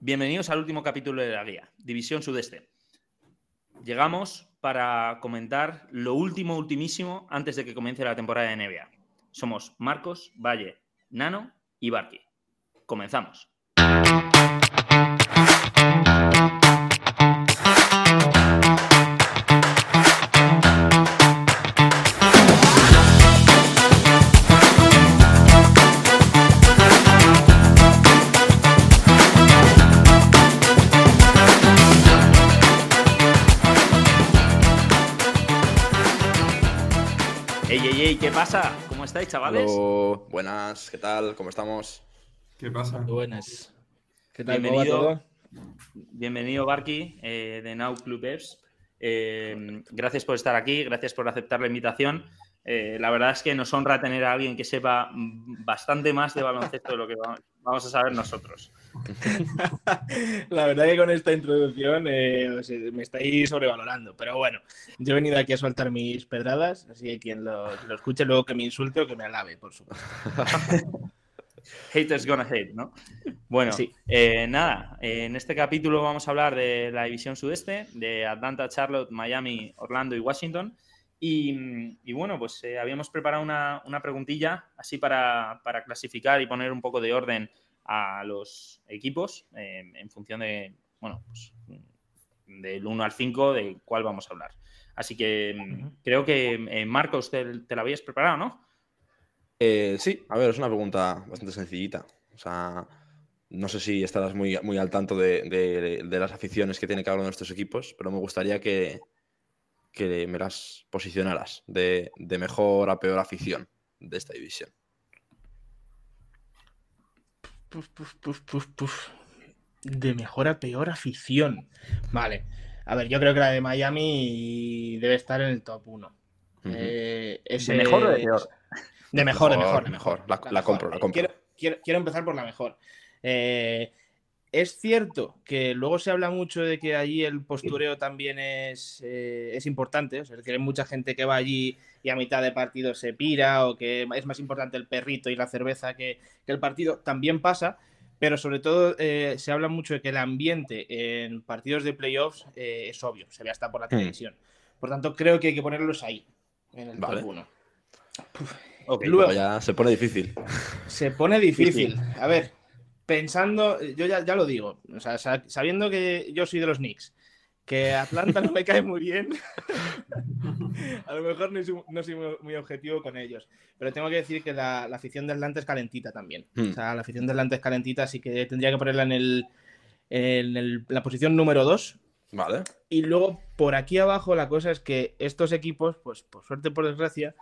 Bienvenidos al último capítulo de la guía, División Sudeste. Llegamos para comentar lo último, ultimísimo, antes de que comience la temporada de NBA. Somos Marcos, Valle, Nano y Barky. Comenzamos. Pasa? ¿Cómo estáis, chavales? Buenas, ¿qué tal? ¿Cómo estamos? ¿Qué pasa? Buenas. ¿Qué tal? ¿Cómo va Bienvenido, todo? bienvenido Barky, eh, de Now Club. Eh, gracias por estar aquí, gracias por aceptar la invitación. Eh, la verdad es que nos honra tener a alguien que sepa bastante más de baloncesto de lo que va- vamos a saber nosotros. La verdad que con esta introducción eh, os- me estáis sobrevalorando, pero bueno, yo he venido aquí a soltar mis pedradas, así que quien lo, escuche luego que me insulte o que me alabe, por supuesto. Haters gonna hate, ¿no? Bueno, Sí. eh, nada, eh, en este capítulo vamos a hablar de la división sudeste, de Atlanta, Charlotte, Miami, Orlando y Washington. Y, y bueno, pues eh, habíamos preparado una, una preguntilla así para, para clasificar y poner un poco de orden a los equipos eh, en función de, bueno, pues del 1 al 5 de cuál vamos a hablar. Así que mm, creo que, eh, Marcos, te, te la habías preparado, ¿no? Eh, sí, a ver, es una pregunta bastante sencillita. O sea, no sé si estarás muy, muy al tanto de, de- de las aficiones que tiene cada uno de estos equipos, pero me gustaría que, que me las posicionaras de, de mejor a peor afición de esta división. Puf, puf, puf, puf, puf. De mejor a peor afición. Vale. A ver, yo creo que la de Miami debe estar en el top 1. Ujú. Eh, ¿De mejor o de peor? De mejor, de Mejor, mejor, de mejor. La- la compro, la compro. Quiero, quiero- quiero empezar por la mejor. Eh, es cierto que luego se habla mucho de que allí el postureo también es, eh, es importante. O sea, que hay mucha gente que va allí y a mitad de partido se pira o que es más importante el perrito y la cerveza que, que el partido. También pasa. Pero sobre todo eh, se habla mucho de que el ambiente en partidos de playoffs eh, es obvio, se ve hasta por la televisión. Por tanto, creo que hay que ponerlos ahí, en el Vale. top 1. Ok. Luego- Luego ya se pone difícil. Se pone difícil. A ver, pensando, yo ya, ya lo digo, o sea, sa- sabiendo que yo soy de los Knicks, que Atlanta no me cae muy bien, a lo mejor no soy, no soy muy, objetivo con ellos. Pero tengo que decir que la, la afición de Atlanta es calentita también. Hmm. O sea, la afición de Atlanta es calentita, así que tendría que ponerla en, el, en el- la posición número 2. Vale. Y luego, por aquí abajo, la cosa es que estos equipos, pues por suerte, por desgracia,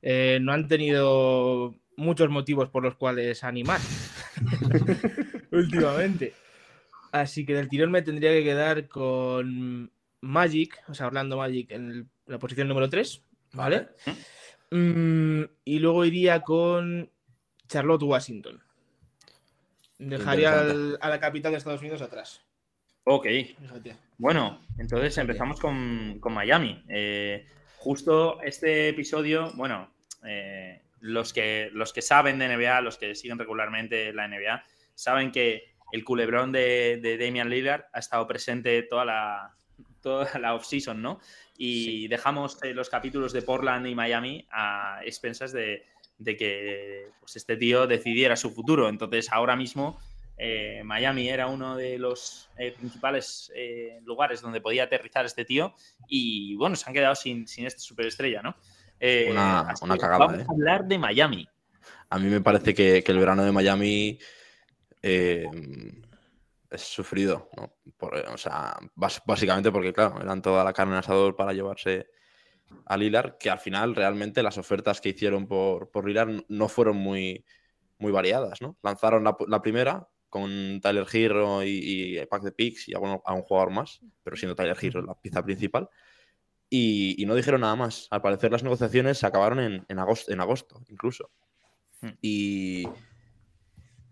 eh, no han tenido muchos motivos por los cuales animar últimamente. Así que del tirón me tendría que quedar con Magic, o sea, Orlando Magic en el- la posición número 3, ¿vale? Mm, y luego iría con Charlotte Washington. Dejaría al- a la capital de Estados Unidos atrás. Ok. Fíjate. Bueno, entonces empezamos con, con Miami. Eh, justo este episodio, bueno, eh, los, que, los que saben de NBA, los que siguen regularmente la NBA, saben que el culebrón de, de Damian Lillard ha estado presente toda la, toda la off-season, ¿no? Y dejamos eh, los capítulos de Portland y Miami a expensas de, de que pues, este tío decidiera su futuro. Entonces, ahora mismo eh, Miami era uno de los eh, principales eh, lugares donde podía aterrizar este tío y bueno, se han quedado sin, sin esta superestrella, ¿no? Eh, Una- cagada, Vamos ¿eh? a hablar de Miami. A mí me parece que, que el verano de Miami eh, es sufrido, ¿no? Por- o sea, básicamente porque, claro, eran toda la carne en asador para llevarse a Lilar, que al final realmente las ofertas que hicieron por, por Lilar no fueron muy, muy variadas, ¿no? Lanzaron la, la primera con Tyler Hero y, y Pack de Picks y a, bueno, a un jugador más, pero siendo Tyler Hero la pieza principal. Y, y no dijeron nada más. Al parecer las negociaciones se acabaron en, en agosto, en agosto, incluso. Hmm. Y,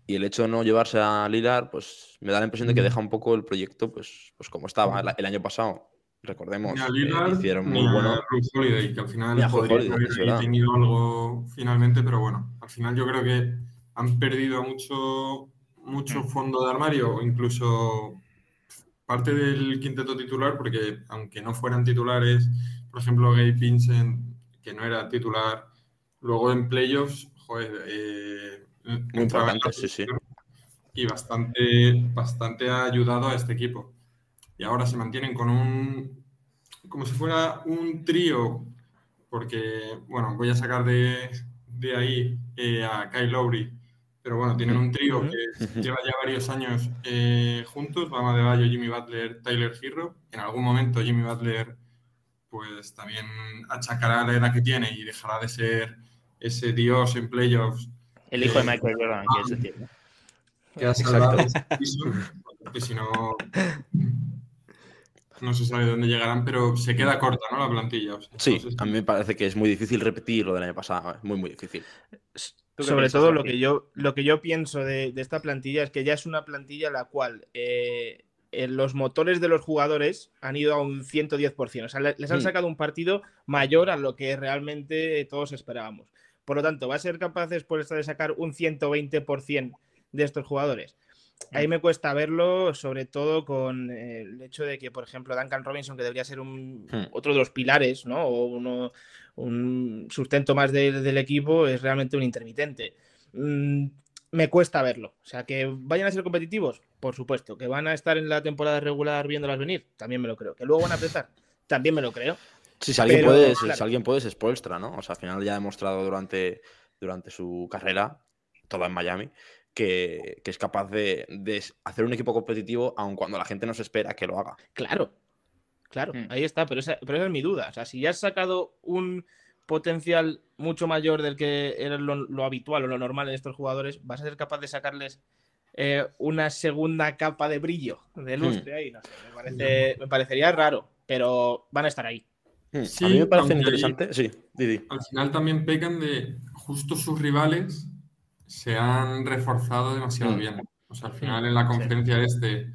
y el hecho de no llevarse a Lilar, pues me da la impresión de que deja un poco el proyecto pues, pues como estaba el, el año pasado. Recordemos, Ni a eh, hicieron ni muy a bueno. Holiday, que al final Ni podría Holiday, haber tenido algo finalmente, pero bueno, al final yo creo que han perdido a mucho, mucho fondo de armario o incluso parte del quinteto titular, porque aunque no fueran titulares, por ejemplo, Gabe Vincent, que no era titular, luego en playoffs, joder, eh, Muy importante, sí, sí. y bastante, bastante ha ayudado a este equipo. Y ahora se mantienen con un, como si fuera un trío, porque, bueno, voy a sacar de, de ahí eh, a Kyle Lowry, pero bueno, tienen un trío que lleva ya varios años eh, juntos, Bama de Bayo, Jimmy Butler, Tyler Hero. En algún momento Jimmy Butler pues también achacará la edad que tiene y dejará de ser ese dios en playoffs El hijo de Michael Jordan, que es decir. ¿no? que ha salvado porque si no, no se sabe dónde llegarán, pero se queda corta, ¿no? La plantilla. o sea, Sí, no sé si- a mí me parece que es muy difícil repetir lo del año pasado. ¿eh? Muy, muy difícil. Sobre piensas, todo lo que yo lo que yo pienso de, de esta plantilla es que ya es una plantilla la cual eh, eh, los motores de los jugadores han ido a un 110%. O sea, le- les han Mm. sacado un partido mayor a lo que realmente todos esperábamos. Por lo tanto, ¿va a ser capaces por esta de sacar un 120% de estos jugadores? Ahí me cuesta verlo, sobre todo con el hecho de que, por ejemplo, Duncan Robinson, que debería ser un, Hmm. otro de los pilares, ¿no? O uno, un sustento más del- del equipo, es realmente un intermitente. Mm, me cuesta verlo. O sea, que vayan a ser competitivos, por supuesto. Que van a estar en la temporada regular viéndolas venir, también me lo creo. Que luego van a apretar, también me lo creo. Sí, si alguien, Pero, puede, si- claro. si alguien puede, es Spoelstra, ¿no? O sea, al final ya ha demostrado durante, durante su carrera, toda en Miami, que, que es capaz de, de hacer un equipo competitivo aun cuando la gente no se espera que lo haga. Claro, claro, Mm. ahí está, pero esa, pero esa es mi duda. O sea, si ya has sacado un potencial mucho mayor del que era lo, lo habitual o lo normal en estos jugadores, ¿vas a ser capaz de sacarles eh, una segunda capa de brillo, de lustre ahí? No sé, me, parece- me parecería raro, pero van a estar ahí. Hmm, Sí, a mí me parece ahí- interesante. Sí, Didi. Al final también pecan de justo sus rivales se han reforzado demasiado Mm. bien. O sea, al final en la sí. conferencia este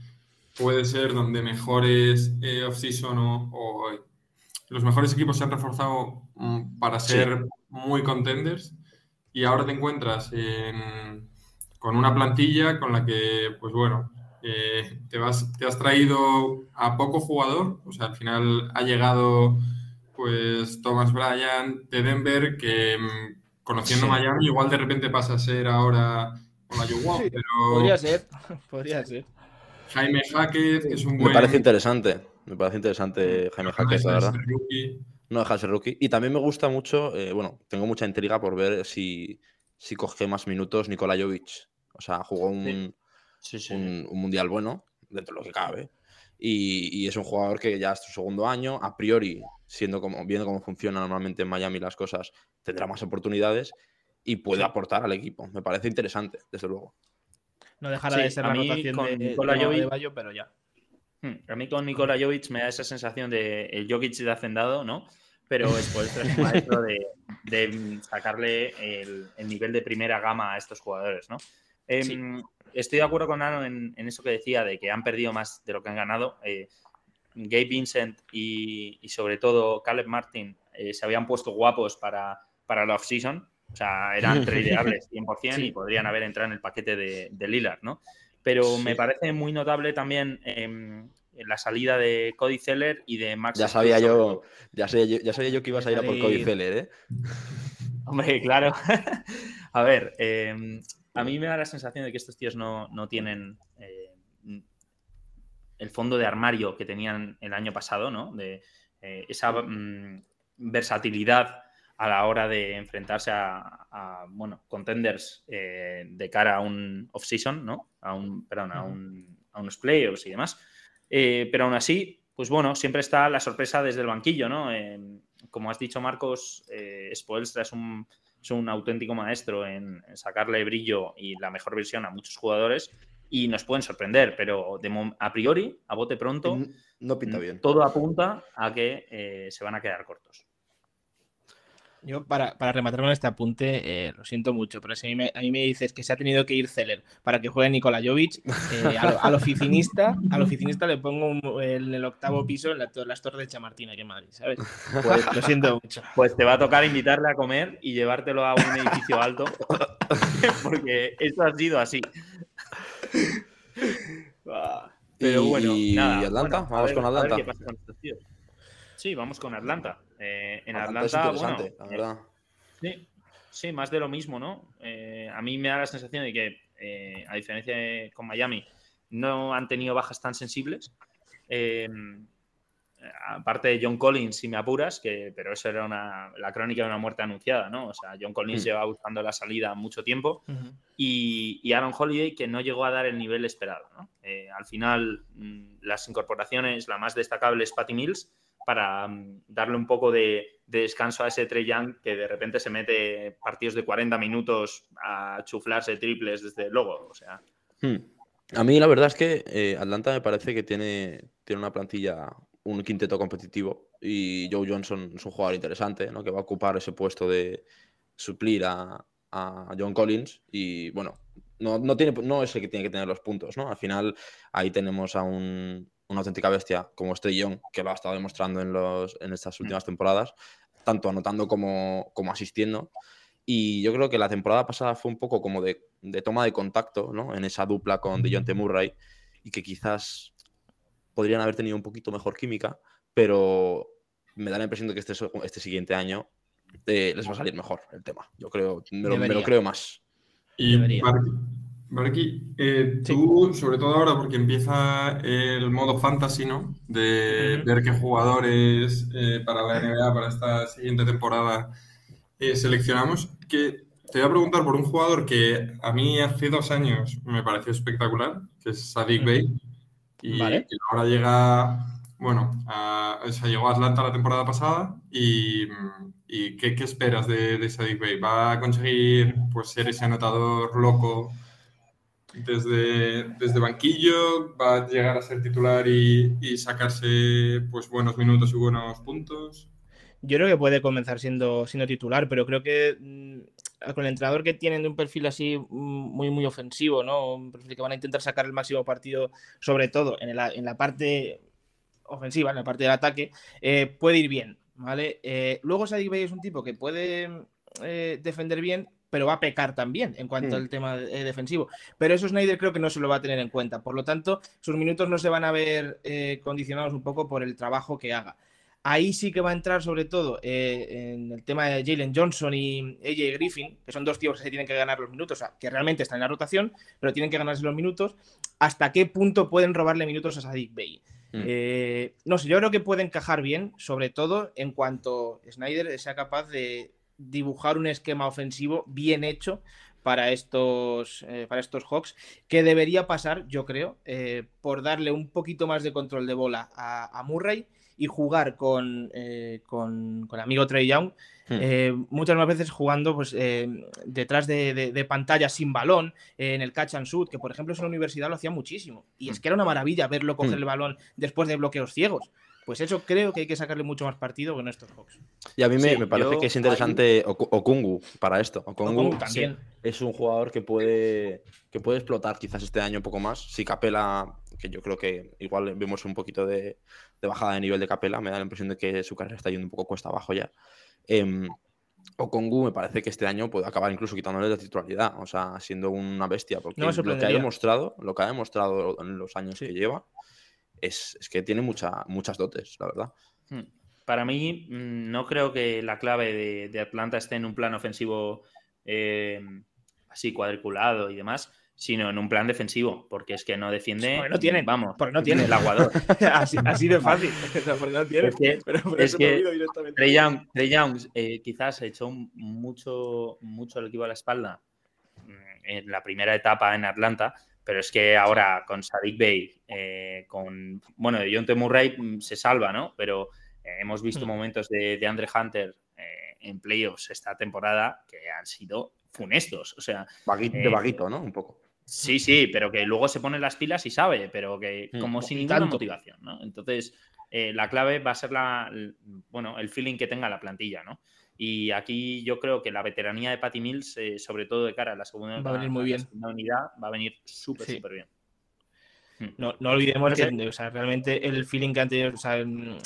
puede ser donde mejores eh, off-season o, o los mejores equipos se han reforzado mm, para Sí. ser muy contenders y ahora te encuentras en- con una plantilla con la que, pues bueno, eh, te, vas, te has traído a poco jugador, o sea, al final ha llegado pues Thomas Bryant de Denver, que mm, conociendo Sí. Miami igual de repente pasa a ser ahora Olajuwon, Sí, pero Podría ser, podría ser. Jaime Hackett, que es un Me buen... parece interesante. Me parece interesante Jaime no Jaques, la deja de verdad. rookie. No deja de ser rookie. Y también me gusta mucho, eh, bueno, tengo mucha intriga por ver si, si coge más minutos Nikola Jovic. O sea, jugó un, Sí, sí. un, un mundial bueno, dentro de lo que cabe. Y, y es un jugador que ya es su segundo año, a priori, siendo como, viendo cómo funciona normalmente en Miami las cosas, tendrá más oportunidades y puede aportar al equipo. Me parece interesante, desde luego. No dejará Sí, de ser a la mí rotación con de, Bama de Jovic- Bayo, pero ya. Hmm, A mí con Nikola Jovic me da esa sensación de el Jokic de hacendado, ¿no? Pero Spoelstra es maestro de, de sacarle el, el nivel de primera gama a estos jugadores, ¿no? Em, Estoy de acuerdo con Nano en, en eso que decía de que han perdido más de lo que han ganado. Eh, Gabe Vincent y, y sobre todo Caleb Martin eh, se habían puesto guapos para, para la off-season. O sea, eran tradeables 100% Sí. y podrían haber entrado en el paquete de, de Lillard, ¿no? Pero Sí. me parece muy notable también em, la salida de Cody Zeller y de Max. Ya sabía yo, ya sabía yo, ya sabía yo que ibas a ir a por Cody Zeller, ¿eh? Hombre, claro. a ver, em, a mí me da la sensación de que estos tíos no, no tienen eh, el fondo de armario que tenían el año pasado, ¿no? De eh, esa mm, versatilidad a la hora de enfrentarse a, a, bueno, contenders eh, de cara a un off-season, ¿no? A un, perdón, a, un, a unos playoffs y demás. Eh, pero aún así, pues bueno, siempre está la sorpresa desde el banquillo, ¿no? Eh, como has dicho, Marcos, eh, Spoelstra es un, es un auténtico maestro en, en sacarle brillo y la mejor versión a muchos jugadores y nos pueden sorprender, pero de a priori, a bote pronto, No pinta bien. todo apunta a que se van a quedar cortos. Yo, para, para rematar con este apunte, eh, lo siento mucho, pero si a mí, me, a mí me dices que se ha tenido que ir Zeller para que juegue Nikola Jovic, eh, al, al oficinista, al oficinista le pongo un- en el octavo piso en la, to- las torres de Chamartín aquí en Madrid, ¿sabes? Pues lo siento mucho. Pues te va a tocar invitarle a comer y llevártelo a un edificio alto, porque eso ha sido así. Pero bueno, y nada, Atlanta, bueno, a vamos ver- con a ver Atlanta. Sí, vamos con Atlanta. Eh, en Atlanta es Atlanta, interesante, bueno, la verdad. Sí, sí, más de lo mismo, ¿no? Eh, a mí me da la sensación de que, eh, a diferencia de con Miami, no han tenido bajas tan sensibles. Eh, aparte de John Collins, si me apuras, que, pero eso era una, la crónica de una muerte anunciada, ¿no? O sea, John Collins Hmm. lleva buscando la salida mucho tiempo y, y Aaron Holiday que no llegó a dar el nivel esperado. ¿no? Eh, al final, mm, las incorporaciones, la más destacable es Patty Mills, para mm, darle un poco de, de descanso a ese Trey Young que de repente se mete partidos de 40 minutos a chuflarse triples desde luego. O sea, Hmm. A mí la verdad es que eh, Atlanta me parece que tiene, tiene una plantilla, un quinteto competitivo y Joe Johnson es un jugador interesante, ¿no? que va a ocupar ese puesto de suplir a, a John Collins y bueno, no, no, tiene, no es el que tiene que tener los puntos, ¿no? Al final ahí tenemos a un- una auténtica bestia como este Young, que lo ha estado demostrando en, los, en estas últimas temporadas, tanto anotando como, como asistiendo. Y yo creo que la temporada pasada fue un poco como de, de toma de contacto, ¿no? En esa dupla con DeJounte Murray y que quizás podrían haber tenido un poquito mejor química, pero me da la impresión de que este, este siguiente año eh, les va a salir mejor el tema. Yo creo, me lo, me lo creo más. Y. Barqui, eh, Sí. tú, sobre todo ahora, porque empieza el modo fantasy, ¿no? De ver qué jugadores eh, para la NBA, para esta siguiente temporada, eh, seleccionamos. Que te voy a preguntar por un jugador que a mí hace dos años me pareció espectacular, que es Sadik. Bey. Y Vale. que ahora llega, bueno, a, o sea, llegó a Atlanta la temporada pasada. ¿Y, y qué, qué esperas de, de Sadik Bey? ¿Va a conseguir pues, ser ese anotador loco desde, desde banquillo? ¿Va a llegar a ser titular y, y sacarse pues, buenos minutos y buenos puntos? Yo creo que puede comenzar siendo, siendo titular, pero creo que mm, con el entrenador que tienen de un perfil así mm, muy, muy ofensivo, ¿no? Un perfil que van a intentar sacar el máximo partido, sobre todo en la, en la parte ofensiva, en la parte del ataque, eh, puede ir bien, ¿vale? Eh, luego Sadik Bey es un tipo que puede eh, defender bien, pero va a pecar también en cuanto Hmm. al tema eh, defensivo. Pero eso Snyder creo que no se lo va a tener en cuenta. Por lo tanto, sus minutos no se van a ver eh, condicionados un poco por el trabajo que haga. Ahí sí que va a entrar sobre todo eh, en el tema de Jalen Johnson y AJ Griffin, que son dos tíos que se tienen que ganar los minutos, o sea, que realmente están en la rotación, pero tienen que ganarse los minutos. ¿Hasta qué punto pueden robarle minutos a Sadik Bey? Mm. Eh, no sé, yo creo que puede encajar bien, sobre todo en cuanto Snyder sea capaz de dibujar un esquema ofensivo bien hecho para estos, eh, para estos Hawks, que debería pasar, yo creo, eh, por darle un poquito más de control de bola a, a Murray y jugar con, eh, con, amigo Trey Young, Hmm. eh, muchas más veces jugando pues, eh, detrás de, de, de pantalla sin balón, en el catch and shoot, que por ejemplo en la universidad lo hacía muchísimo. Y es que era una maravilla verlo coger Hmm. el balón después de bloqueos ciegos. Pues eso creo que hay que sacarle mucho más partido con estos Hawks. Y a mí me, Sí, me parece yo que es interesante Oku- Okungu para esto. Okungu Okungu también. es un jugador que puede, que puede explotar quizás este año un poco más. Si Capela, que yo creo que igual vemos un poquito de, de bajada de nivel de Capela, me da la impresión de que su carrera está yendo un poco cuesta abajo ya. Okongu me parece que este año puede acabar incluso quitándole la titularidad, o sea, siendo una bestia, porque No lo que ha demostrado, lo que ha demostrado en los años que lleva, es, es que tiene mucha, muchas dotes, la verdad. Hmm. Para mí, mm, no creo que la clave de, de Atlanta esté en un plan ofensivo eh, así cuadriculado y demás, sino en un plan defensivo, porque es que no defiende. Porque no tienen, Vamos, porque no tienen. el aguador. así, así de fácil. O sea, porque no tienen. Es que- pero por es eso que te olvido directamente. Trey Young, Trey Young, eh, quizás echó mucho, mucho el equipo a la espalda mm, en la primera etapa en Atlanta, pero es que ahora con Sadik Bey, eh, con, bueno, de John T. Murray mm, se salva, ¿no? Pero eh, hemos visto Mm. momentos de, de Andre Hunter eh, en playoffs esta temporada que han sido funestos. O sea, Vagui- de Eh, vaguito, ¿no? Un poco. Sí, sí, pero que luego se pone las pilas y sabe, pero que Mm. como sin ninguna tanto. motivación, ¿no? Entonces, eh, la clave va a ser la, bueno, el feeling que tenga la plantilla, ¿no? Y aquí yo creo que la veteranía de Patty Mills, eh, sobre todo de cara a la segunda, Va a venir muy la bien. segunda unidad, va a venir súper, Sí. súper bien. Hmm. No, no olvidemos que o sea, realmente el feeling que han tenido, o sea, uno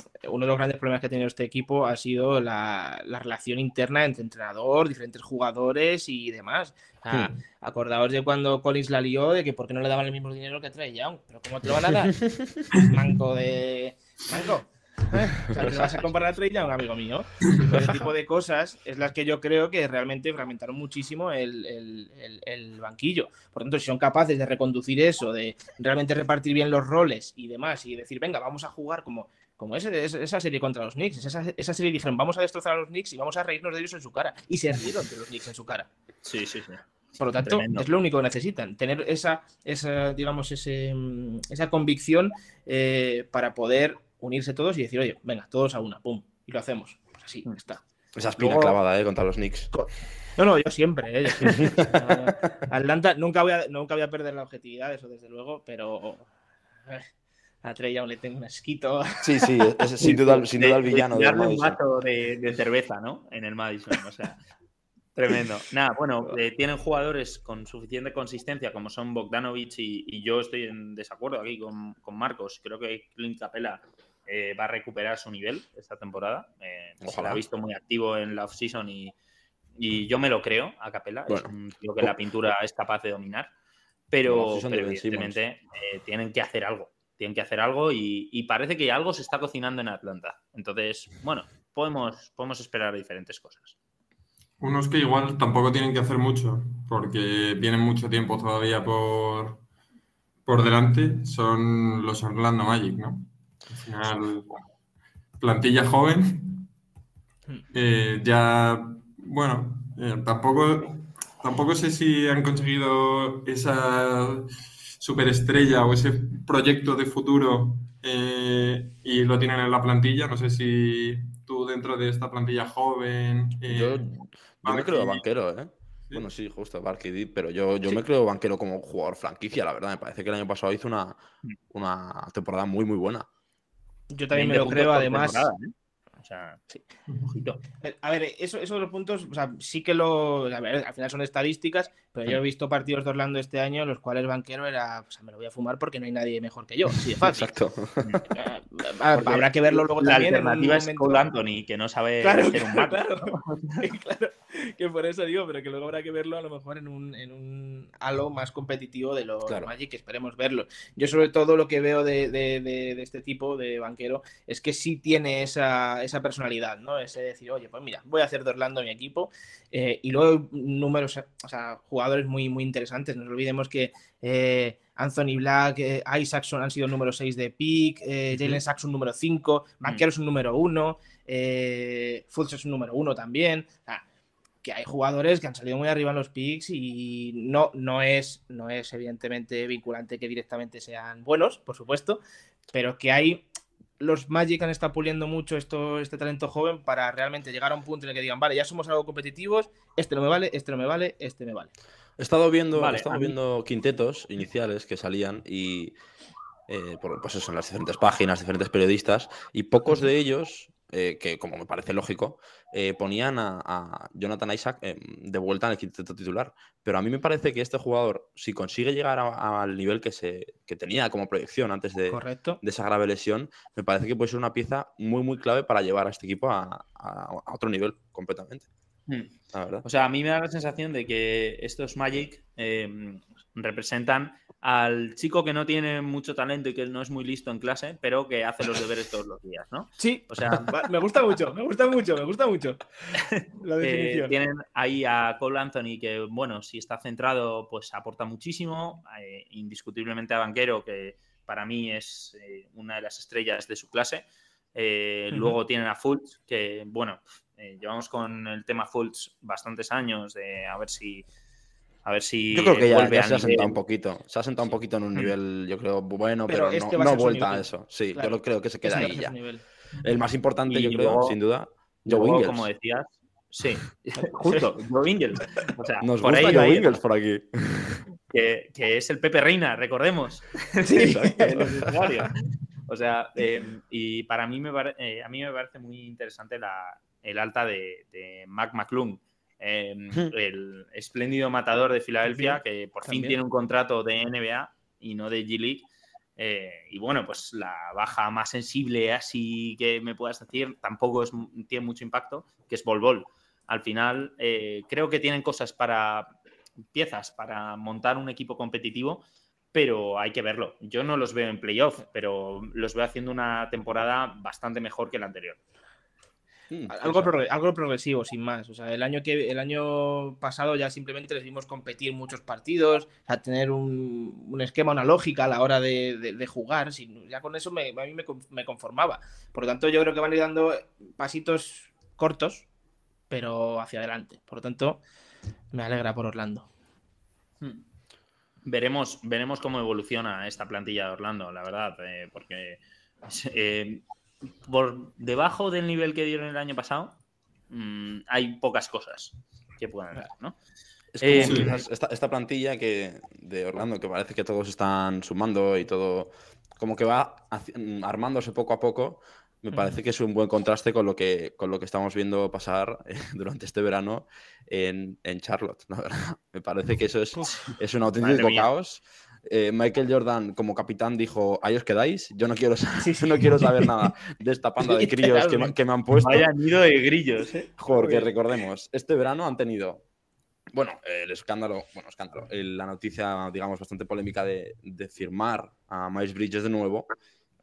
de los grandes problemas que ha tenido este equipo ha sido la, la relación interna entre entrenador, diferentes jugadores y demás. Hmm. Acordaos de cuando Collins la lió, de que por qué no le daban el mismo dinero que Trey Young. Pero ¿cómo te lo van a dar? Manco de... Manco. O sea, te vas a comparar a Trey Young, amigo mío. Ese tipo de cosas es las que yo creo que realmente fragmentaron muchísimo el, el, el, banquillo. Por tanto, si son capaces de reconducir eso, de realmente repartir bien los roles y demás, y decir, venga, vamos a jugar como, como ese, esa serie contra los Knicks. Esa, esa, serie dijeron, vamos a destrozar a los Knicks y vamos a reírnos de ellos en su cara. Y se rieron de los Knicks en su cara. Sí, sí, sí. Por lo tanto, es lo único que necesitan, tener esa, esa digamos, ese, esa convicción eh, para poder unirse todos y decir, oye, venga, todos a una, pum, y lo hacemos. Pues así, mm. está. Esa espina clavada, ¿eh? Contra los Knicks. No, no, yo siempre, ¿eh? Atlanta, nunca voy, a, nunca voy a perder la objetividad, eso desde luego, pero eh, a Trey aún le tengo un esquito. Sí, sí, es, sin, duda, sin duda el villano. De, darle un vaso de, de, cerveza, ¿no? En el Madison, o sea, tremendo. Nada, bueno, eh, tienen jugadores con suficiente consistencia como son Bogdanovich y, yo estoy en desacuerdo aquí con, con Marcos. Creo que Clint Capella eh, va a recuperar su nivel esta temporada. Eh, se ha visto muy activo en la off-season y, yo me lo creo a Capela. es un tío que la pintura es capaz de dominar. Pero, evidentemente eh, tienen que hacer algo. Tienen que hacer algo y, parece que algo se está cocinando en Atlanta. Entonces, bueno, podemos, podemos esperar diferentes cosas. Unos que igual tampoco tienen que hacer mucho, porque tienen mucho tiempo todavía por, por delante, son los Orlando Magic, ¿no? Al final, plantilla joven. Eh, ya, bueno, eh, tampoco, tampoco sé si han conseguido esa superestrella o ese proyecto de futuro eh, y lo tienen en la plantilla. No sé si tú dentro de esta plantilla joven... yo, me creo banquero, ¿eh? Bueno, sí, justo, Barky pero yo, yo me creo banquero como jugador franquicia, la verdad. Me parece que el año pasado hizo una, una temporada muy, muy buena. Yo también me lo creo, además. ¿eh? O sea, sí. A ver, eso, esos los puntos, o sea, sí que lo. A ver, al final son estadísticas, pero yo he visto partidos de Orlando este año en los cuales banquero era. O sea, me lo voy a fumar porque no hay nadie mejor que yo. Sí, fácil. Exacto. Habrá que verlo luego la también. La alternativa es Cole Anthony, que no sabe hacer un claro, claro, que por eso digo, pero que luego habrá que verlo a lo mejor en un, en un halo más competitivo de los Magic, que esperemos verlo. Yo, sobre todo, lo que veo de, de, de, este tipo de banquero es que sí tiene esa, esa personalidad, ¿no? Ese decir, oye, pues mira, voy a hacer de Orlando mi equipo. Eh, y luego números, o sea, jugadores muy, muy interesantes. No olvidemos que eh, Anthony Black, eh, Isaacson han sido número 6 de pick, Jalen Saxon número 5, Banquero es un número 1, Fultz es un número 1 también. que hay jugadores que han salido muy arriba en los picks y no, no, es, no es evidentemente vinculante que directamente sean buenos, por supuesto, pero que hay los Magic han estado puliendo mucho esto, este talento joven para realmente llegar a un punto en el que digan, vale, ya somos algo competitivos, este no me vale, este no me vale, este me vale. He estado viendo, he estado viendo quintetos iniciales que salían y eh, pues eso, en las diferentes páginas, diferentes periodistas, y pocos de ellos eh, que como me parece lógico, eh, ponían a, Jonathan Isaac eh, de vuelta en el quinteto titular. Pero a mí me parece que este jugador, si consigue llegar al nivel que, se, tenía como proyección antes de, de, esa grave lesión, me parece que puede ser una pieza muy, muy clave para llevar a este equipo a, otro nivel completamente. Hmm. O sea, a mí me da la sensación de que estos Magic representan al chico que no tiene mucho talento y que no es muy listo en clase, pero que hace los deberes todos los días, ¿no? Sí, o sea, me gusta mucho, me gusta mucho, me gusta mucho la eh, definición. tienen ahí a Cole Anthony que, bueno, si está centrado, pues aporta muchísimo, eh, indiscutiblemente a Banquero, que para mí es eh, una de las estrellas de su clase. Luego tienen a Fultz, que, bueno, llevamos con el tema Fultz bastantes años, de a ver si a ver si. Yo creo que ya, se ha sentado un poquito. Se ha sentado un poquito en un nivel, yo creo, bueno, pero, no, no vuelta a eso. Sí, yo creo que se queda ahí ya. El más importante, yo creo, sin duda, Joe Ingles. Como decías, sí, justo, Joe Ingles. O sea, Nos por gusta Joe Ingles por aquí. Que, que, es el Pepe Reina, recordemos. Sí, O sea, em, y para mí me, eh, a mí me parece muy interesante la, el alta de, de Mac McClung Em, el espléndido matador de Filadelfia, que por fin tiene un contrato de NBA y no de G League. Eh, y bueno, pues la baja más sensible, así que me puedas decir, tampoco es, tiene mucho impacto, que es Bol Bol. Al final, eh, creo que tienen cosas para, piezas para montar un equipo competitivo, pero hay que verlo. Yo no los veo en playoff, pero los veo haciendo una temporada bastante mejor que la anterior. Algo, algo, progresivo, sin más. O sea, el año, que, el año pasado ya simplemente les vimos competir muchos partidos, a tener un, esquema, una lógica a la hora de, jugar. ya con eso me, a mí me, conformaba. Por lo tanto, yo creo que van a ir dando pasitos cortos, pero hacia adelante. Por lo tanto, me alegra por Orlando. Hmm. Veremos, veremos cómo evoluciona esta plantilla de Orlando, la verdad, eh, porque eh, por debajo del nivel que dieron el año pasado, mm, hay pocas cosas que puedan dar, ¿no? Es como eh, esta, plantilla que, de Orlando, que parece que todos están sumando y todo, como que va mm, armándose poco a poco, me parece que es un buen contraste con lo que, con lo que estamos viendo pasar eh, durante este verano en, Charlotte, Me parece que eso es, es un auténtico caos. Eh, Michael Jordan como capitán dijo, ahí os quedáis, yo no quiero, no quiero saber nada de esta panda de críos que, me, han puesto. Vaya nido de grillos, ¿eh? Porque recordemos, este verano han tenido, bueno, el escándalo, bueno, escándalo, la noticia, digamos, bastante polémica de, firmar a Miles Bridges de nuevo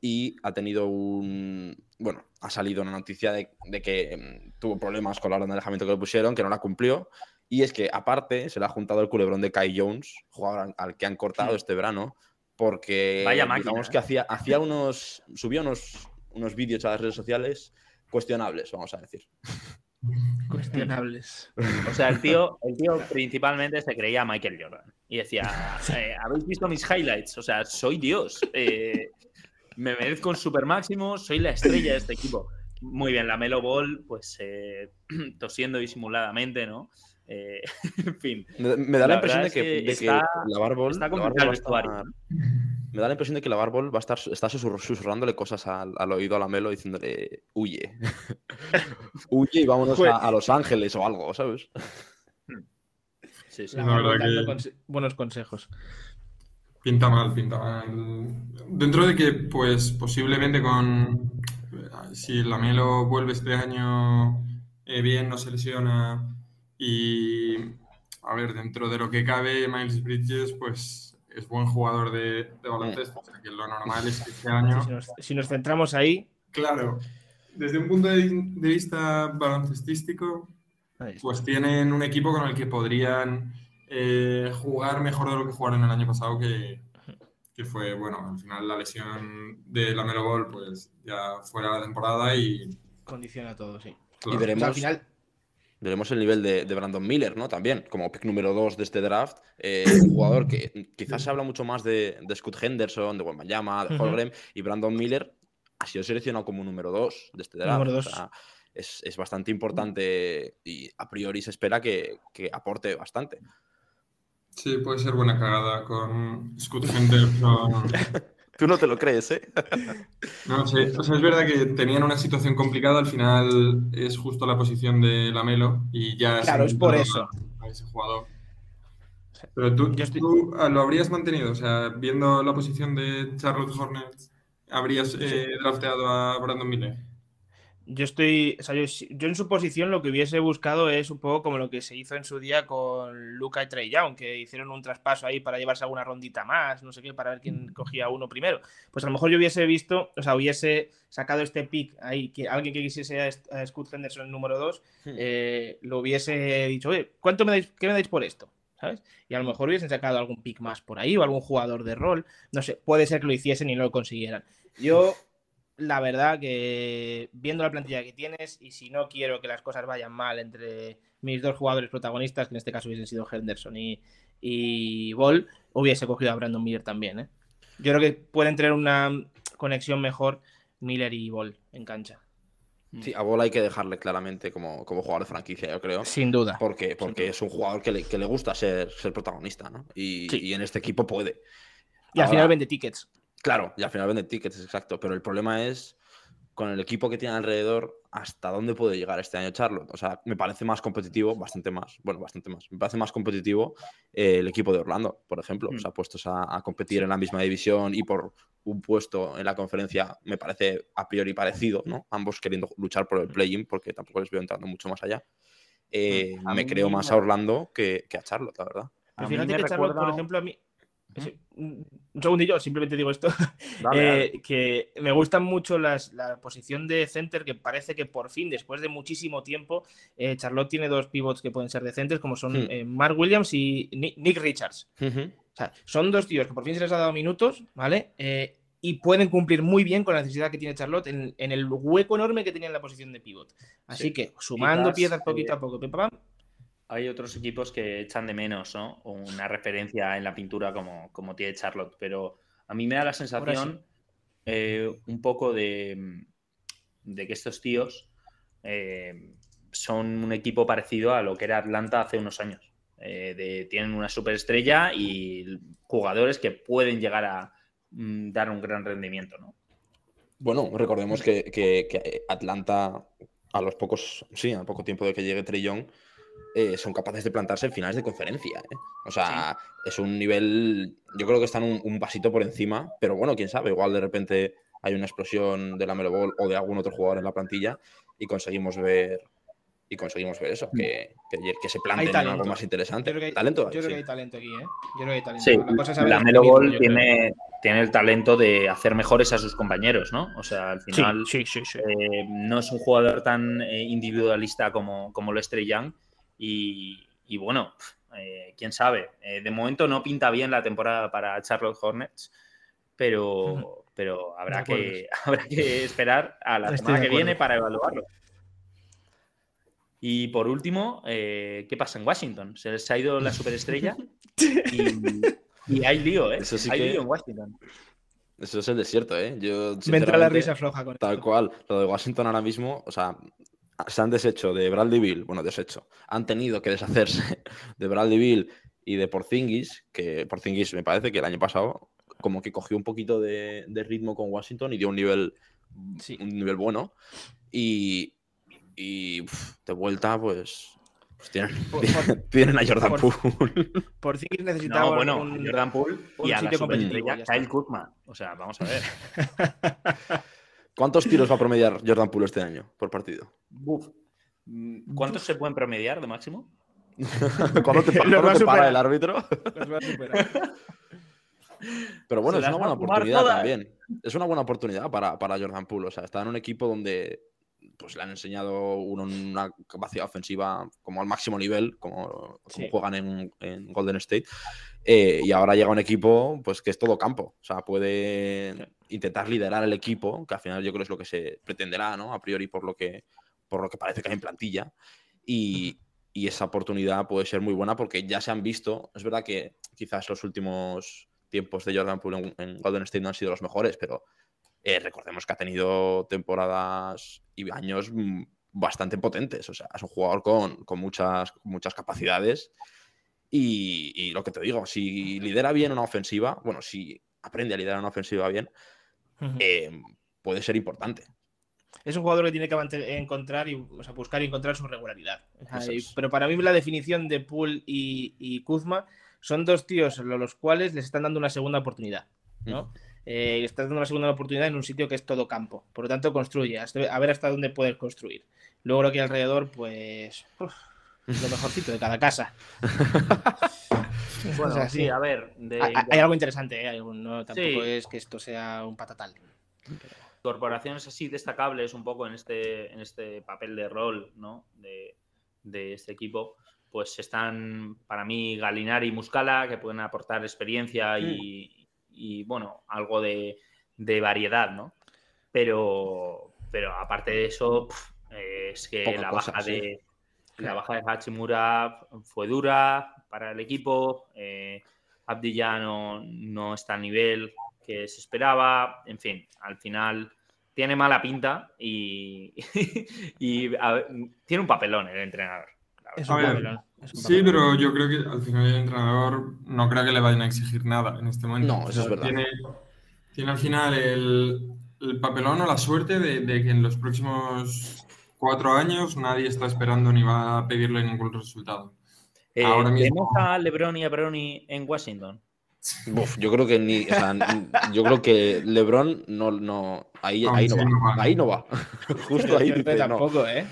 y ha tenido un, bueno, ha salido una noticia de, que mm, tuvo problemas con la orden de alejamiento que le pusieron, que no la cumplió y es que, aparte, se le ha juntado el culebrón de Kai Jones, jugador al que han cortado este verano, porque Vaya digamos que ¿eh? hacía, hacía unos. subió unos, unos vídeos a las redes sociales cuestionables, vamos a decir. Cuestionables. O sea, el tío, el tío principalmente se creía Michael Jordan. Y decía, eh, ¿habéis visto mis highlights? O sea, soy Dios. Eh, me merezco un super máximo, soy la estrella de este equipo. Muy bien, la Melo Ball, pues tosiendo disimuladamente, ¿no? Eh, en fin. Me, da la, impresión de que, la Barbol. Me da la impresión de que la Barbol va a estar está susurrándole cosas al, oído a la Melo diciéndole huye. huye y vámonos a, Los Ángeles o algo, ¿sabes? Sí, sí. Buenos consejos. Pinta mal, pinta mal. Dentro de que, pues, posiblemente con. Si la Melo vuelve este año eh, bien, no se lesiona y, a ver, dentro de lo que cabe, Miles Bridges, pues es buen jugador de, baloncesto. O sea, que lo normal es que este año. Si nos, centramos ahí. Claro, desde un punto de, vista baloncestístico, pues tienen un equipo con el que podrían eh, jugar mejor de lo que jugaron el año pasado, que, que fue, bueno, al final la lesión de la Melo Ball, pues ya fuera la temporada y. Condiciona todo, sí. Y veremos. al final, Veremos el nivel de, Brandon Miller, ¿no? También, como pick número 2 de este draft. Eh, un jugador que quizás se habla mucho más de, de Scott Henderson, de Wembanyama, de Holgren, y Brandon Miller ha sido seleccionado como número 2 de este draft. O sea, es, bastante importante y a priori se espera que, que, aporte bastante. Sí, puede ser buena cagada con Scott Henderson. Tú no te lo crees, ¿eh? no, sé. O sea, es verdad que tenían una situación complicada. Al final es justo la posición de Lamelo y ya. Claro, es por eso. A ese jugador. Pero tú, tú, ah, lo habrías mantenido. O sea, viendo la posición de Charlotte Hornets, ¿habrías eh, drafteado a Brandon Miller? Yo estoy, o sea, yo, en su posición lo que hubiese buscado es un poco como lo que se hizo en su día con Luca y Trey Young, que hicieron un traspaso ahí para llevarse alguna rondita más, no sé qué, para ver quién cogía uno primero. Pues a lo mejor yo hubiese visto, o sea, hubiese sacado este pick ahí, que alguien que quisiese a, Scott Henderson el número 2, hmm. eh, lo hubiese dicho, oye, ¿cuánto me dais, qué me dais por esto? ¿sabes? Y a lo mejor hubiesen sacado algún pick más por ahí o algún jugador de rol, no sé, puede ser que lo hiciesen y no lo consiguieran. Yo la verdad que viendo la plantilla que tienes y si no quiero que las cosas vayan mal entre mis dos jugadores protagonistas, que en este caso hubiesen sido Henderson y, y Ball, hubiese cogido a Brandon Miller también. ¿eh? Yo creo que pueden tener una conexión mejor Miller y Ball en cancha. Sí, a Ball hay que dejarle claramente como, como jugador de franquicia, yo creo. Sin duda. Porque, porque es un jugador que le, que le gusta ser, ser protagonista, ¿no? Y, y, en este equipo puede. Y al final vende tickets. Claro, y al final vende tickets, exacto. Pero el problema es, con el equipo que tiene alrededor, hasta dónde puede llegar este año Charlotte. O sea, me parece más competitivo, bastante más, bueno, bastante más. Me parece más competitivo eh, el equipo de Orlando, por ejemplo. O sea, mm. puestos a, competir en la misma división y por un puesto en la conferencia me parece a priori parecido, ¿no? Ambos queriendo luchar por el play-in porque tampoco les veo entrando mucho más allá. Eh, me creo más a Orlando que, a Charlotte, la verdad. fíjate que Charlotte, por ejemplo, a mí, un segundillo, simplemente digo esto. Eh, que me gustan mucho la posición de center, que parece que por fin, después de muchísimo tiempo, eh, Charlotte tiene dos pivots que pueden ser de center, como son hmm. eh, Mark Williams y Nick, Richards. son dos tíos que por fin se les ha dado minutos, ¿vale? y pueden cumplir muy bien con la necesidad que tiene Charlotte en, el hueco enorme que tenía en la posición de pivot. Así que sumando piezas poquito a poco, hay otros equipos que echan de menos ¿no? una referencia en la pintura como, como tiene Charlotte, pero a mí me da la sensación eh, un poco de, de, que estos tíos eh, son un equipo parecido a lo que era Atlanta hace unos años. Eh, tienen una superestrella y jugadores que pueden llegar a mm, dar un gran rendimiento. ¿no? Bueno, recordemos que, que, Atlanta a los pocos, sí, a poco tiempo de que llegue Trillon, eh, son capaces de plantarse en finales de conferencia. ¿eh? O sea, es un nivel, yo creo que están un, pasito por encima, pero bueno, quién sabe, igual de repente hay una explosión de la Melo Ball o de algún otro jugador en la plantilla y conseguimos ver y conseguimos ver eso, que, que, se planteen en algo más interesante. Yo creo que hay talento, yo creo que hay talento aquí, ¿eh? Yo creo que hay talento. Sí, la, Melo Ball tiene, tiene el talento de hacer mejores a sus compañeros, ¿no? O sea, al final eh, no es un jugador tan individualista como, como lo es Young, y, bueno, eh, quién sabe. Eh, de momento no pinta bien la temporada para Charlotte Hornets, pero, pero habrá, que, habrá que esperar a la semana que viene para evaluarlo. Y por último, eh, ¿qué pasa en Washington? Se les ha ido la superestrella y, hay lío, ¿eh? Eso sí hay que... lío en Washington. Eso es el desierto, ¿eh? Yo, Me entra la risa floja con Tal cual. Lo de Washington ahora mismo, o sea, se han deshecho de Bradley Bill, bueno, deshecho, han tenido que deshacerse de Bradley Bill y de Porzingis, que Porzingis me parece que el año pasado como que cogió un poquito de, ritmo con Washington y dio un nivel, un nivel bueno. Y, de vuelta, pues, pues tienen, a Jordan Poole. Porzingis necesitaba bueno, Jordan Poole y a la Kyle Kuzma. O sea, vamos a ver. ¿Cuántos tiros va a promediar Jordan Poole este año por partido? Mm, ¿Cuántos se pueden promediar de máximo? ¿Cuándo te, para el árbitro? Pero bueno, es una buena oportunidad también. Es una buena oportunidad para, Jordan Poole. O sea, está en un equipo donde pues le han enseñado una capacidad ofensiva como al máximo nivel, como, juegan en, Golden State. Eh, y ahora llega un equipo pues que es todo campo. O sea, puede intentar liderar el equipo, que al final yo creo es lo que se pretenderá, ¿no? A priori por lo que, por lo que parece que hay en plantilla. Y, esa oportunidad puede ser muy buena porque ya se han visto. Es verdad que quizás los últimos tiempos de Jordan Poole en, Golden State no han sido los mejores, pero eh, recordemos que ha tenido temporadas y años mm, bastante potentes. O sea, es un jugador con, muchas, muchas capacidades. Y, lo que te digo, si lidera bien una ofensiva, bueno, si aprende a liderar una ofensiva bien, eh, puede ser importante. Es un jugador que tiene que encontrar y buscar y encontrar su regularidad. Pero para mí la definición de Poole y, Kuzma son dos tíos a los cuales les están dando una segunda oportunidad. ¿no? Eh, están dando una segunda oportunidad en un sitio que es todo campo. Por lo tanto, construye. A ver hasta dónde puedes construir. Luego lo que hay alrededor, pues. lo mejorcito de cada casa. bueno, sí, a ver. Hay, algo interesante, ¿eh? no, tampoco es que esto sea un patatal. Corporaciones así destacables un poco en este, en este papel de rol ¿no? de, este equipo, pues están para mí Galinari y Muscala, que pueden aportar experiencia y, mm. bueno, algo de, variedad, ¿no? Pero, pero aparte de eso, es que la baja de la baja de Hachimura fue dura para el equipo. Eh, Abdi ya no, está al nivel que se esperaba. En fin, al final tiene mala pinta y, tiene un papelón el entrenador. Sí, pero yo creo que al final el entrenador no creo que le vayan a exigir nada en este momento. No, eso es verdad. Tiene, al final el, papelón o la suerte de, de, que en los próximos cuatro años nadie está esperando ni va a pedirle ningún resultado. Eh, Ahora mismo- ¿Tenemos a LeBron y a Brony en Washington? Uf, yo creo que ni, o sea, n- yo creo que LeBron no, no, ahí, No, ahí no va, no va. ahí no va. Justo ahí dice, no. tampoco, ¿eh?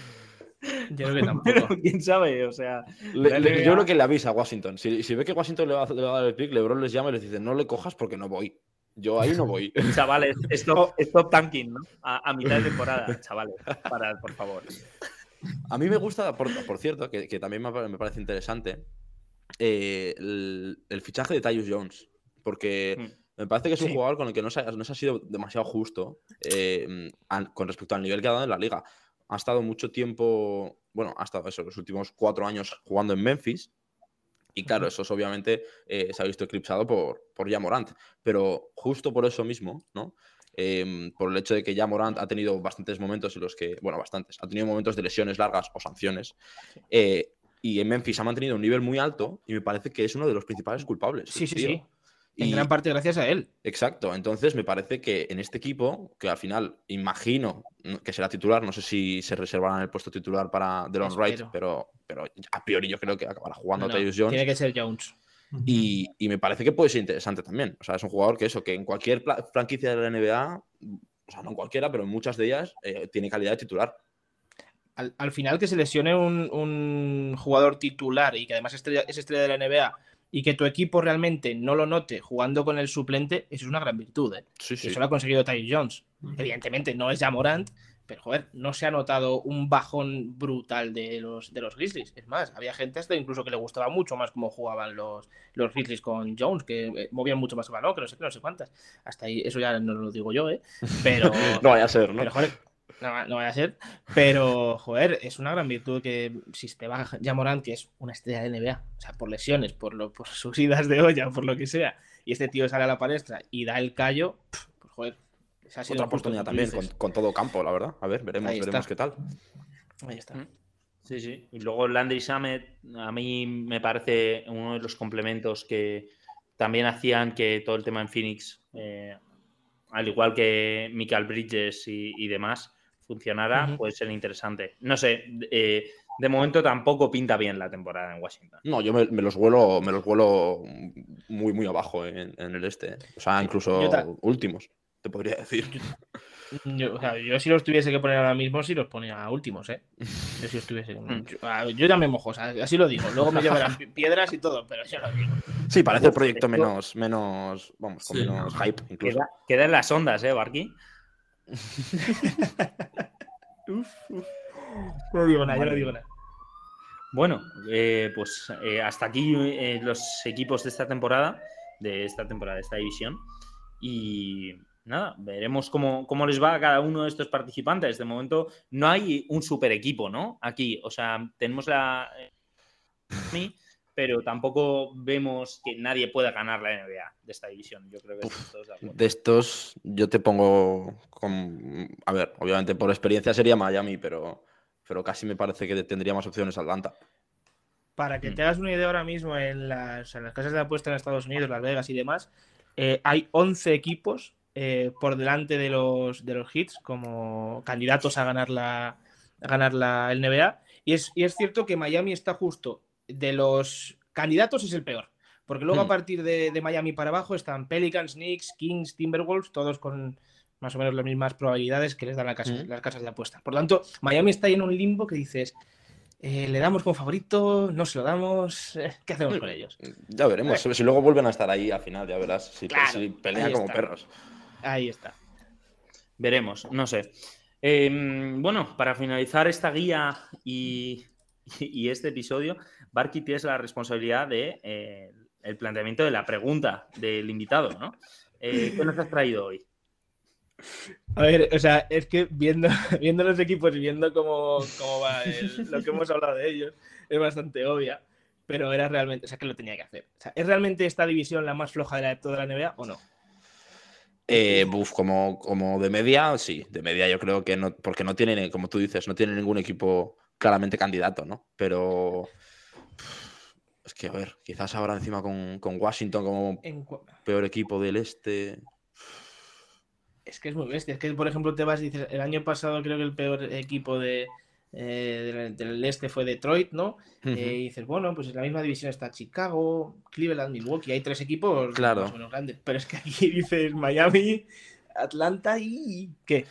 Yo creo que Pero tampoco. quién sabe, o sea. Le- le- yo creo que le avisa a Washington. Si, si ve que Washington le va, a- le va a dar el pick, LeBron les llama y les dice, no le cojas porque no voy. Yo ahí no voy. Chavales, stop, stop tanking, ¿no? A, a mitad de temporada, chavales. Parad, por favor. A mí me gusta, por, por cierto, que, que también me, pa- me parece interesante, eh, el, el fichaje de Tyus Jones. Porque Mm. me parece que es un Sí. jugador con el que no se, ha- no se ha sido demasiado justo eh, con respecto al nivel que ha dado en la liga. Ha estado mucho tiempo, bueno, ha estado eso, los últimos cuatro años jugando en Memphis. Y claro, eso es obviamente eh, se ha visto eclipsado por, por Ja Morant. Pero justo por eso mismo, ¿no? Em, por el hecho de que ya Morant ha tenido bastantes momentos en los que, bueno, bastantes, ha tenido momentos de lesiones largas o sanciones. eh, y en Memphis ha mantenido un nivel muy alto y me parece que es uno de los principales culpables. Sí, sí, tío. sí. En Y- gran parte gracias a él. Exacto, entonces me parece que en este equipo, que al final imagino que será titular, no sé si se reservarán el puesto titular para Delon Wright, Espero. pero, pero a priori yo creo que acabará jugando No, Tyus Jones. tiene que ser Jones. Y, y me parece que puede ser interesante también. O sea, es un jugador que eso, que en cualquier franquicia de la NBA, o sea, no en cualquiera, pero en muchas de ellas, eh, tiene calidad de titular. Al, al final que se lesione un, un jugador titular y que además estrella- es estrella de la NBA y que tu equipo realmente no lo note jugando con el suplente, eso es una gran virtud. ¿eh? Sí, Y sí. eso lo ha conseguido Ty Jones. Evidentemente no es ya Morant, pero joder, no se ha notado un bajón brutal de los, de los Grizzlies. Es más, había gente hasta incluso que le gustaba mucho más cómo jugaban los, los Grizzlies con Jones, que eh, movían mucho más el balón, que no sé qué, no sé cuántas. Hasta ahí, eso ya no lo digo yo, ¿eh? Pero, No vaya a ser, ¿no? pero joder, no, va- no vaya a ser. Pero, joder, es una gran virtud que si te va ya Morant, que es una estrella de NBA, o sea, por lesiones, por, lo, por sus idas de olla, por lo que sea, y este tío sale a la palestra y da el callo, pues joder. esa ha sido Otra oportunidad también, con, todo campo, la verdad. A ver, veremos, Ahí está. veremos qué tal. Ahí está. Mm. Sí, sí. Y luego Landry Summit, a mí me parece uno de los complementos que también hacían que todo el tema en Phoenix, eh, al igual que Michael Bridges y, y demás, funcionara, puede ser interesante. No sé, eh, de momento tampoco pinta bien la temporada en Washington. No, yo me, me los vuelo, me los vuelo muy, muy abajo en, en el este. O sea, incluso últimos, te podría decir. Yo, o sea, yo si los tuviese que poner ahora mismo, sí los ponía a últimos, ¿eh? Yo si los tuviese. Yo, ah, yo ya me mojo, o sea, así lo digo. Luego me llevarán pi- piedras y todo, pero yo lo digo. Sí, parece el proyecto menos, menos, vamos, con Sí, menos no. hype incluso. Queda, queda en las ondas, ¿eh, Barky? No digo nada, yo no digo nada. Bueno, eh, pues eh, hasta aquí eh, los equipos de esta temporada, de esta temporada, de esta división. Y nada, veremos cómo, cómo les va a cada uno de estos participantes. De momento no hay un super equipo, ¿no? Aquí, o sea, tenemos la... pero tampoco vemos que nadie pueda ganar la NBA de esta división. Yo creo que todos de. De estos, yo te pongo con. A ver, obviamente por experiencia sería Miami, pero, pero casi me parece que tendría más opciones Atlanta. Para que Mm. te hagas una idea ahora mismo en las, en las casas de apuesta en Estados Unidos, Las Vegas y demás, eh, hay 11 equipos eh, por delante de los, de los hits como candidatos a ganar la, a ganar la el NBA. Y es, y es cierto que Miami está justo de los candidatos es el peor. Porque luego a Hmm. partir de, de Miami para abajo están Pelicans, Knicks, Kings, Timberwolves, todos con más o menos las mismas probabilidades que les dan la casa- Hmm. las casas de apuesta. Por lo tanto, Miami está ahí en un limbo que dices, eh, ¿le damos como favorito? ¿No se lo damos? Eh, ¿Qué hacemos con ellos? Ya veremos. Si luego vuelven a estar ahí al final, ya verás. Si, Claro, si pelean como perros. Ahí está. Veremos, no sé. Eh, bueno, para finalizar esta guía y, y este episodio, Barky tienes la responsabilidad de eh, el planteamiento de la pregunta del invitado, ¿no? Eh, ¿Qué nos has traído hoy? A ver, o sea, es que viendo, viendo los equipos y viendo cómo, cómo va el- lo que hemos hablado de ellos, es bastante obvia, pero era realmente, o sea, que lo tenía que hacer. O sea, ¿es realmente esta división la más floja de, la, de toda la NBA o no? Eh, buf, como, como de media, sí. De media yo creo que no, porque no tiene, como tú dices, no tiene ningún equipo claramente candidato, ¿no? Pero es que, a ver, quizás ahora encima con, con Washington como En peor equipo del este. Es que es muy bestia. Es que, por ejemplo, te vas y dices, el año pasado creo que el peor equipo de, eh, del, del este fue Detroit, ¿no? Eh, y dices, bueno, pues en la misma división está Chicago, Cleveland, Milwaukee, hay tres equipos Claro. más o menos grandes. Pero es que aquí dices Miami, Atlanta y. ¿Qué?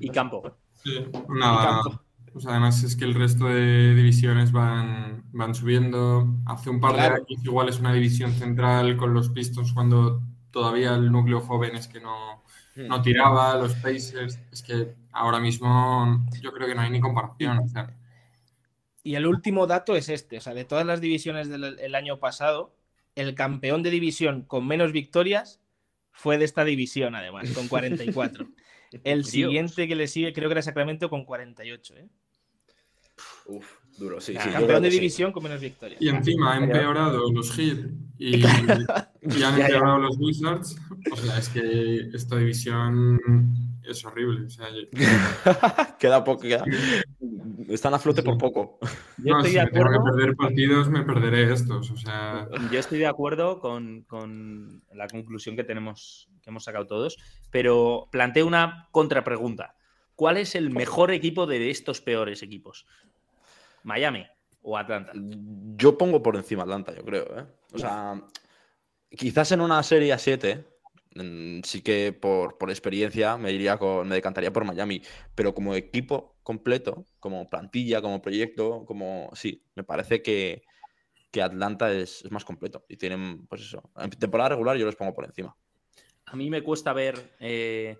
Y campo. Sí, Y nada. campo. Sea, además es que el resto de divisiones van, van subiendo. Hace un par Claro. de años igual es una división central con los Pistons cuando todavía el núcleo joven es que no, no tiraba, los Pacers. Es que ahora mismo yo creo que no hay ni comparación. O sea, Y el último dato es este: o sea, de todas las divisiones del el año pasado, el campeón de división con menos victorias fue de esta división, además, con 44. El siguiente que le sigue, creo que era Sacramento con 48. ¿eh? Uf, duro, sí. Campeón de sí. división con menos victorias. y encima ha empeorado los Heat y, y han empeorado los Wizards. O sea, es que esta división es horrible. O sea, yo- queda poco, queda. Están a flote por poco. Yo no, estoy si de me tengo que perder partidos, me perderé estos. O sea, Yo estoy de acuerdo con, con la conclusión que tenemos, que hemos sacado todos, pero planteo una contrapregunta. ¿Cuál es el mejor equipo de estos peores equipos? ¿Miami o Atlanta? Yo pongo por encima Atlanta, yo creo. ¿eh? O sea, quizás en una serie a 7, mm, sí que por, por experiencia me iría con, me decantaría por Miami. Pero como equipo completo, como plantilla, como proyecto, como sí, me parece que, que Atlanta es, es más completo. Y tienen, pues eso. En temporada regular yo los pongo por encima. A mí me cuesta ver eh,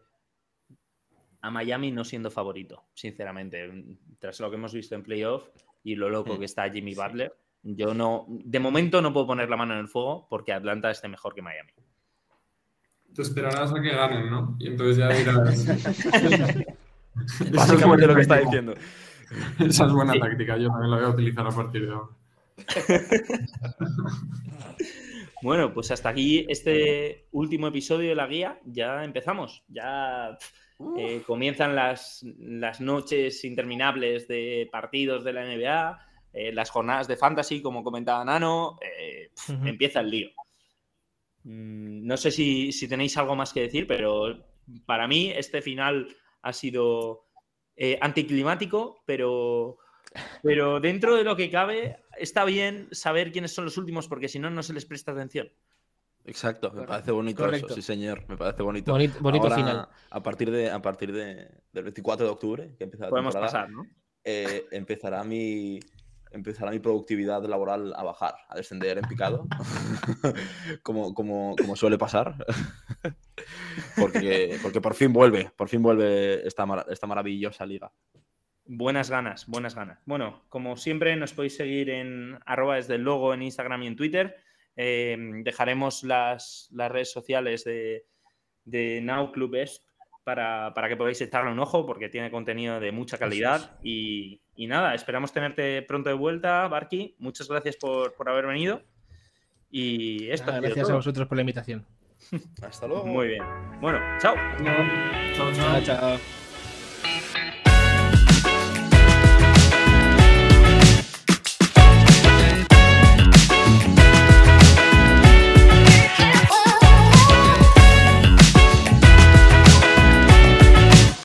a Miami no siendo favorito, sinceramente. Tras lo que hemos visto en playoff y lo loco Mm. que está Jimmy Butler, yo no, de momento no puedo poner la mano en el fuego porque Atlanta esté mejor que Miami. te esperarás a que ganen, ¿no? Y entonces ya dirás. Básicamente lo que está diciendo. Esa es buena Sí. táctica, yo también la voy a utilizar a partir de ahora. Bueno, pues hasta aquí este último episodio de la guía. Ya empezamos. Ya eh, comienzan las, las noches interminables de partidos de la NBA, eh, las jornadas de fantasy, como comentaba Nano. eh, pf. Empieza el lío. Mm, No sé si, si tenéis algo más que decir, pero para mí este final ha sido anticlimático, pero, pero dentro de lo que cabe está bien saber quiénes son los últimos, porque si no, no se les presta atención. Exacto, me Correcto. parece bonito Correcto. eso, sí señor, me parece bonito. Bonito, bonito Ahora, final. A partir, de, a partir de, del 24 de octubre, que empieza la Podemos pasar, ¿no? eh, empezará, mi, empezará mi productividad laboral a bajar, a descender en picado, como, como, como suele pasar. porque, porque por fin vuelve, por fin vuelve esta, esta maravillosa liga. Buenas ganas, buenas ganas. Bueno, como siempre, nos podéis seguir en arroba desde el logo en Instagram y en Twitter. Eh, dejaremos las, las redes sociales de, de Now Club Esp para, para que podáis echarle un ojo porque tiene contenido de mucha calidad. Y, y nada, esperamos tenerte pronto de vuelta, Barky. Muchas gracias por, por haber venido. Y esto sido gracias a vosotros por la invitación. Hasta luego. Muy bien. Bueno, chao. Chao, chao. Chao, chao.